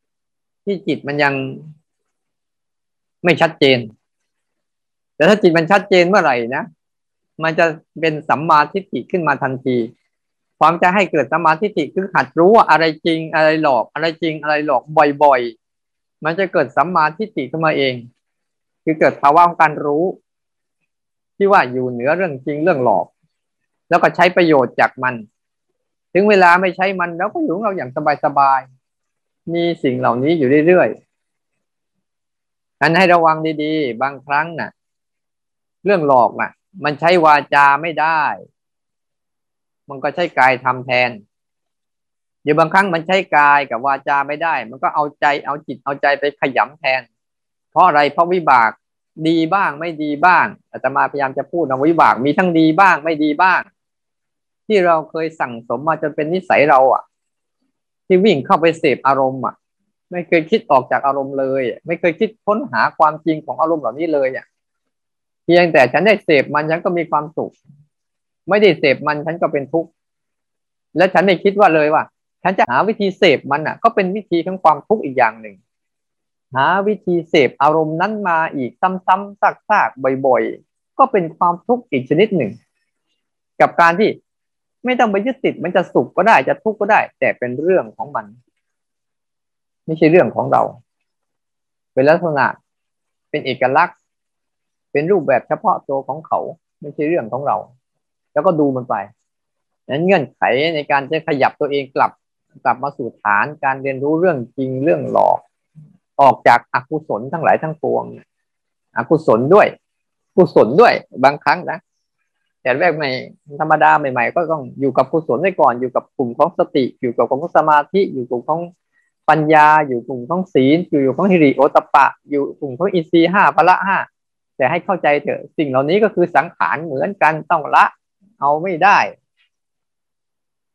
ๆที่จิตมันยังไม่ชัดเจน แต่ถ้าจิตมันชัดเจนเมื่อไหร่นะมันจะเป็นสัมมาทิฏฐิขึ้นมาทันทีความจะให้เกิดสัมมาทิฏฐิคือหัดรู้ว่าอะไรจริงอะไรหลอก อะไรจริงอะไรหลอกบ่อยๆ มันจะเกิดสัมมาทิฏฐิขึ้นมาเอง คือเกิดภาวะของการรู้ ที่ว่าอยู่เหนือเรื่องจริงเรื่องหลอก แล้วก็ใช้ประโยชน์จากมัน ถึงเวลาไม่ใช้มันแล้วก็อยู่ของเราอย่างสบายๆ มีสิ่งเหล่านี้อยู่เรื่อยๆนั้นให้ระวังดีๆ บางครั้งนะ่ะ เรื่องหลอกน่ะ มันใช้วาจาไม่ได้ มันก็ใช้กายทำแทน เดี๋ยวบางครั้งมันใช้กายกับวาจาไม่ได้ มันก็เอาใจเอาจิตเอาใจไปขยำแทน เพราะอะไรเพราะวิบากดีบ้างไม่ดีบ้างอาตมาพยายามจะพูดนะวิบากมีทั้งดีบ้างไม่ดีบ้าง ที่เราเคยสั่งสมมาจนเป็นนิสัยเราอะ ที่วิ่งเข้าไปเสพอารมณ์อะ ไม่เคยคิดออกจากอารมณ์เลย ไม่เคยคิดค้นหาความจริงของอารมณ์เหล่านี้เลยอะเพียงแต่ฉันได้เสพมันฉันก็มีความสุข ไม่ได้เสพมันฉันก็เป็นทุกข์และฉันไม่คิดว่าเลยว่า ฉันจะหาวิธีเสพมันอะ ก็เป็นวิธีของความทุกข์อีกอย่างหนึ่งหาวิธีเสพอารมณ์นั้นมาอีกซ้ำๆซากๆบ่อยๆ ก็เป็นความทุกข์อีกชนิดหนึ่ง กับการที่ ไม่ต้องไปยึดติดมันจะสุขก็ได้จะทุกข์ก็ได้ แต่เป็นเรื่องของมัน ไม่ใช่เรื่องของเรา เป็นลักษณะเป็นเอกลักษณ์ เป็นรูปแบบเฉพาะตัวของเขา ไม่ใช่เรื่องของเรา แล้วก็ดูมันไปนั้นเงื่อนไขในการจะขยับตัวเองกลับกลับมาสู่ฐานการเรียนรู้เรื่องจริงเรื่องหลอก ออกจากอกุศลทั้งหลายทั้งปวงอกุศลด้วย กุศลด้วยบางครั้งนะ แต่แรกใหม่ธรรมดาใหม่ ๆ ก็ต้องอยู่กับกุศลไว้ก่อนอยู่กับกลุ่มของสติ อยู่กับกลุ่มของสมาธิอยู่กลุ่มของปัญญา อยู่กลุ่มของศีลอยู่อยู่ของฮิริโอตปะ อยู่กลุ่มของอินทรีห้าพละห้าแต่ให้เข้าใจเถอะสิ่งเหล่านี้ก็คือสังขารเหมือนกันต้องละ เอาไม่ได้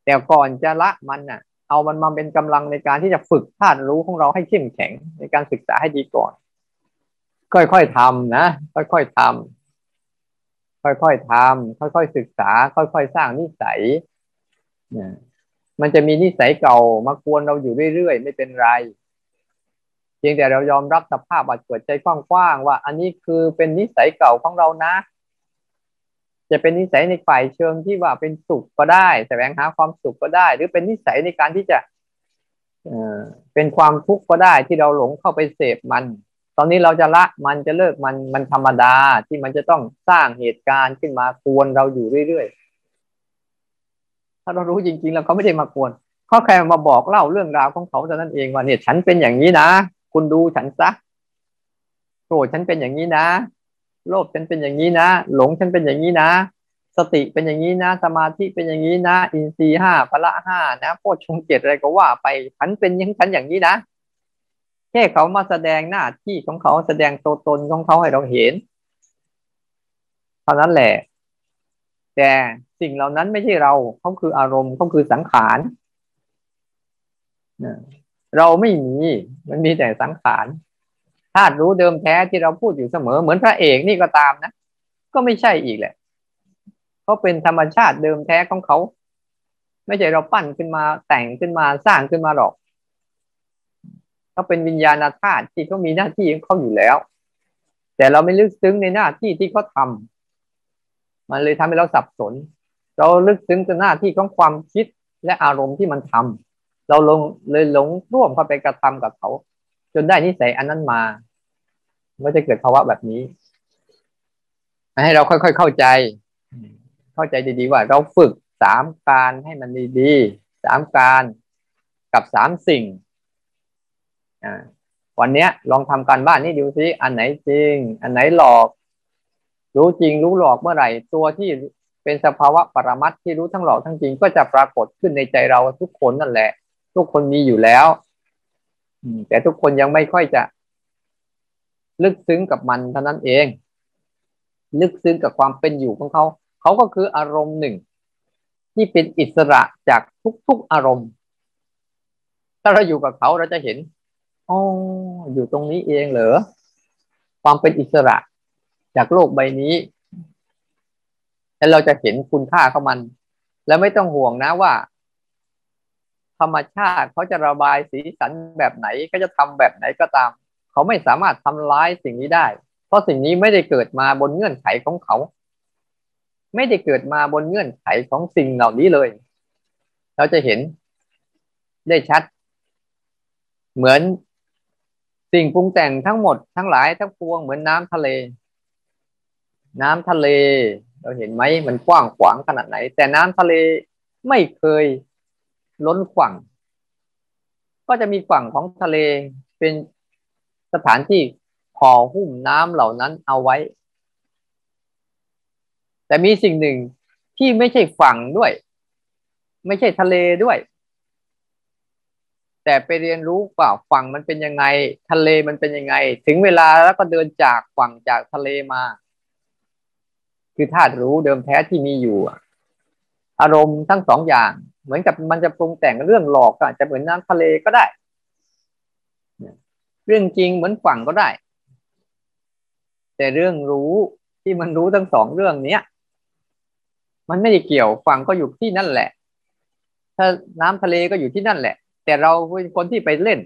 แต่ก่อนจะละมันน่ะ เอามันมาเป็นกำลังในการที่จะฝึกธาตุรู้ของเราให้เข้มแข็งในการศึกษาให้ดีก่อน ค่อยๆทำนะ ค่อยๆทำ ค่อยๆทำค่อยๆศึกษา ค่อยๆสร้างนิสัยมันจะมีนิสัยเก่ามากวนเราอยู่เรื่อยๆ ไม่เป็นไร เพียงแต่เรายอมรับสภาพบัดเปิดใจกว้างๆว่า อันนี้คือเป็นนิสัยเก่าของเรานะ จะเป็นนิสัยในฝ่ายเชิงที่ว่าเป็นสุขก็ได้แสวงหาความสุขก็ได้ หรือเป็นนิสัยในการที่จะเป็นความทุกข์ก็ได้ที่เราหลงเข้าไปเสพมัน ตอนนี้เราจะละมันจะเลิกมันมันธรรมดาที่มันจะต้องสร้างเหตุการณ์ขึ้นมาควรเราอยู่เรื่อยๆ ถ้าเรารู้จริงๆ แล้วเขาไม่ได้มาควรเขาแค่มาบอกเล่าเรื่องราวของเขาแต่นั้นเองว่าเนี่ยฉันเป็นอย่างนี้นะ คุณดูฉันซะโกรธฉันเป็นอย่างนี้นะ โลภฉันเป็นอย่างนี้นะ หลงฉันเป็นอย่างนี้นะ สติเป็นอย่างนี้นะ สมาธิเป็นอย่างนี้นะ อินทรีห้าพละห้านะโพชงเจตอะไรก็ว่าไปฉันเป็นยังฉันอย่างนี้นะ แค่เขามาแสดงหน้าที่ของเขาแสดงตัวตนของเขาให้เราเห็น เท่านั้นแหละ แต่สิ่งเหล่านั้นไม่ใช่เราเขาคืออารมณ์เขาคือสังขารเราไม่มีมันมีแต่สังขารธาตุรู้เดิมแท้ที่เราพูดอยู่เสมอ เหมือนพระเอกนี่ก็ตามนะ ก็ไม่ใช่อีกแหละเขาเป็นธรรมชาติเดิมแท้ของเขา ไม่ใช่เราปั้นขึ้นมาแต่งขึ้นมาสร้างขึ้นมาหรอก เขาเป็นวิญญาณธาตุที่เขามีหน้าที่ของเขาอยู่แล้ว แต่เราไม่ลึกซึ้งในหน้าที่ที่เขาทามันเลยทำให้เราสับสน เราลึกซึ้งในหน้าที่ของความคิดและอารมณ์ที่มันทำเราลงเลยหลงร่วมเข้าไปกระทำกับเขา จนได้นิสัยอันนั้นมาก็จะเกิดภาวะแบบนี้ ให้เราค่อยๆเข้าใจ เข้าใจดีๆว่า เราฝึกสามการให้มันดีๆสามการกับสามสิ่ง วันนี้ลองทำการบ้านนี้ดูซิอันไหนจริง อันไหนหลอก รู้จริงรู้หลอกเมื่อไหร่ ตัวที่เป็นสภาวะปรมัตที่รู้ทั้งหลอกทั้งจริง ก็จะปรากฏขึ้นในใจเราทุกคนนั่นแหละ ทุกคนมีอยู่แล้วแต่ทุกคนยังไม่ค่อยจะ ลึกซึ้งกับมันเท่านั้นเอง ลึกซึ้งกับความเป็นอยู่ของเขา เขาก็คืออารมณ์หนึ่ง ที่เป็นอิสระจากทุกๆอารมณ์ ถ้าเราอยู่กับเขาเราจะเห็น อ๋ออยู่ตรงนี้เองเหรอ ความเป็นอิสระจากโลกใบนี้ แล้วเราจะเห็นคุณค่าของมัน แล้วไม่ต้องห่วงนะว่า ธรรมชาติเขาจะระบายสีสันแบบไหนก็จะทำแบบไหนก็ตาม เขาไม่สามารถทำร้ายสิ่งนี้ได้ เพราะสิ่งนี้ไม่ได้เกิดมาบนเงื่อนไขของเขา ไม่ได้เกิดมาบนเงื่อนไขของสิ่งเหล่านี้เลย เราจะเห็นได้ชัด เหมือน สิ่งปรุงแต่งทั้งหมดทั้งหลายทั้งปวงเหมือนน้ำทะเล น้ำทะเล เราเห็นไหมมันกว้างขวางขนาดไหน แต่น้ำทะเลไม่เคยล้นฝั่ง ก็จะมีฝั่งของทะเลเป็นสถานที่ห่อหุ้มน้ำเหล่านั้นเอาไว้ แต่มีสิ่งหนึ่งที่ไม่ใช่ฝั่งด้วย ไม่ใช่ทะเลด้วย แต่ไปเรียนรู้ว่าฝั่งมันเป็นยังไง ทะเลมันเป็นยังไง ถึงเวลาแล้วก็เดินจากฝั่งจากทะเลมา คือธาตุรู้เดิมแท้ที่มีอยู่ อารมณ์ทั้งสองอย่าง เหมือนกับมันจะปรุงแต่งเรื่องหลอกก็อาจจะเหมือนน้ำทะเลก็ได้ เรื่องจริงเหมือนฝั่งก็ได้ แต่เรื่องรู้ที่มันรู้ทั้งสองเรื่องเนี้ย มันไม่ได้เกี่ยวฝั่งก็อยู่ที่นั่นแหละ ถ้าน้ำทะเลก็อยู่ที่นั่นแหละ แต่เราเป็นคนที่ไปเล่น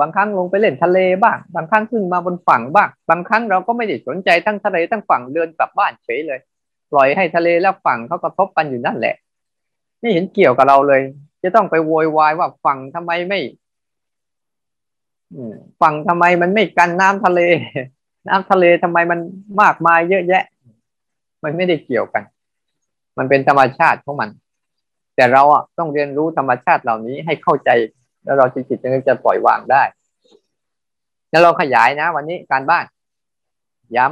บางครั้งลงไปเล่นทะเลบ้าง บางครั้งขึ้นมาบนฝั่งบ้าง บางครั้งเราก็ไม่ได้สนใจทั้งทะเลทั้งฝั่งเดินกลับบ้านเฉยเลย ปล่อยให้ทะเลและฝั่งเขากระทบกันอยู่นั่นแหละ ไม่เห็นเกี่ยวกับเราเลย จะต้องไปโวยวายว่าฝั่งทำไมไม่ฝั่งทำไมมันไม่กันน้ำทะเล น้ำทะเลทำไมมันมากมายเยอะแยะ มันไม่ได้เกี่ยวกัน มันเป็นธรรมชาติของมัน แต่เราอะต้องเรียนรู้ธรรมชาติเหล่านี้ให้เข้าใจ แล้วเราจิตจิตจะปล่อยวางได้แล้วเราขยายนะ วันนี้การบ้าน ย้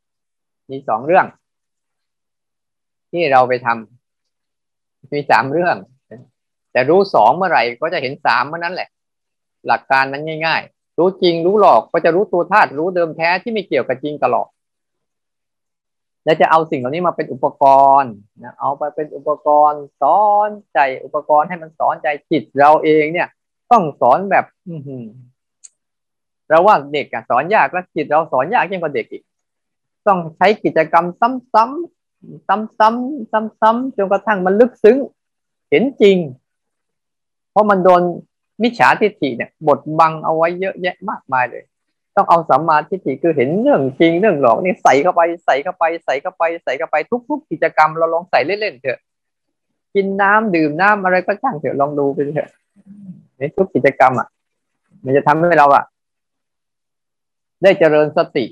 ำมีสองเรื่อง ที่เราไปทำมีสามเรื่อง แต่รู้สองเมื่อไหร่ก็จะเห็นสามเมื่อนั้นแหละ หลักการมันง่าย ๆ รู้จริงรู้หลอกก็จะรู้ตัวธาตุรู้เดิมแท้ที่ไม่เกี่ยวกับจริงตลอด และจะเอาสิ่งเหล่านี้มาเป็นอุปกรณ์นะเอาไปเป็นอุปกรณ์สอนใจอุปกรณ์ให้มันสอนใจจิตเราเองเนี่ย ต้องสอนแบบ อืเราว่าเด็กอะสอนยากแล้วจิตเราสอนยากยิ่งกว่าเด็กอีก ต้องใช้กิจกรรมซ้ำๆซ้ำๆซ้ำๆจนกระทั่งมันลึกซึ้ง เห็นจริง เพราะมันโดนมิจฉาทิฏฐิเนี่ยบดบังเอาไว้เยอะแยะมากมายเลย ต้องเอาสัมมาทิฏฐิคือเห็นเรื่องจริงเรื่องหลอกนี่ใส่เข้าไปใส่เข้าไปใส่เข้าไปใส่เข้าไปทุก ๆ กิจกรรมเราลองใส่เล่นๆเถอะ กินน้ำดื่มน้ำอะไรก็ช่างเถอะลองดูไปเถอะในทุกกิจกรรมอะ มันจะทำให้เราอะ ได้เจริญสติ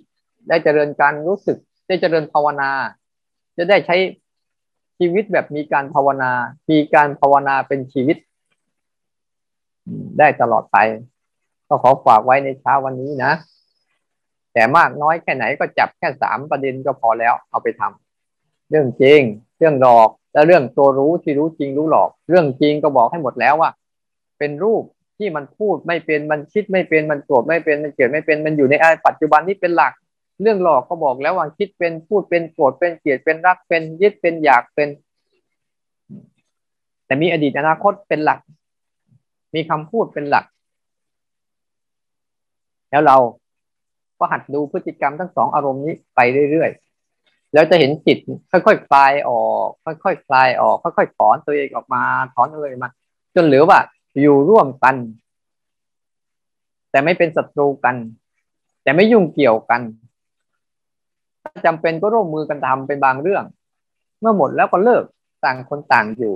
ได้เจริญการรู้สึก ได้เจริญภาวนา จะได้ใช้ชีวิตแบบมีการภาวนา มีการภาวนาเป็นชีวิต ได้ตลอดไป ก็ขอฝากไว้ในเช้าวันนี้นะ แต่มากน้อยแค่ไหนก็จับแค่สามประเด็นก็พอแล้วเอาไปทำเรื่องจริง เรื่องหลอก และเรื่องตัวรู้ที่รู้จริงรู้หลอก เรื่องจริงก็บอกให้หมดแล้วว่า เป็นรูปที่มันพูดไม่เป็นมันคิดไม่เป็นมันโกรธไม่เป็นมันเกลียดไม่เป็นมันอยู่ในปัจจุบันนี้เป็นหลัก เรื่องหลอกก็บอกแล้วว่าคิดเป็นพูดเป็นโกรธเป็นเกลียดเป็นรักเป็นยึดเป็นอยากเป็น แต่มีอดีตอนาคตเป็นหลัก มีคำพูดเป็นหลัก แล้วเราก็หัดดูพฤติกรรมทั้งสองอารมณ์นี้ไปเรื่อยๆ แล้วจะเห็นจิตค่อยๆคลายออก ค่อยๆคลายออก ค่อยๆถอนตัวเองออกมา ถอนเลยมา จนเหลือว่าอยู่ร่วมกัน แต่ไม่เป็นศัตรูกัน แต่ไม่ยุ่งเกี่ยวกันถ้าจำเป็นก็ร่วมมือกันทำเป็นบางเรื่อง เมื่อหมดแล้วก็เลิกต่างคนต่างอยู่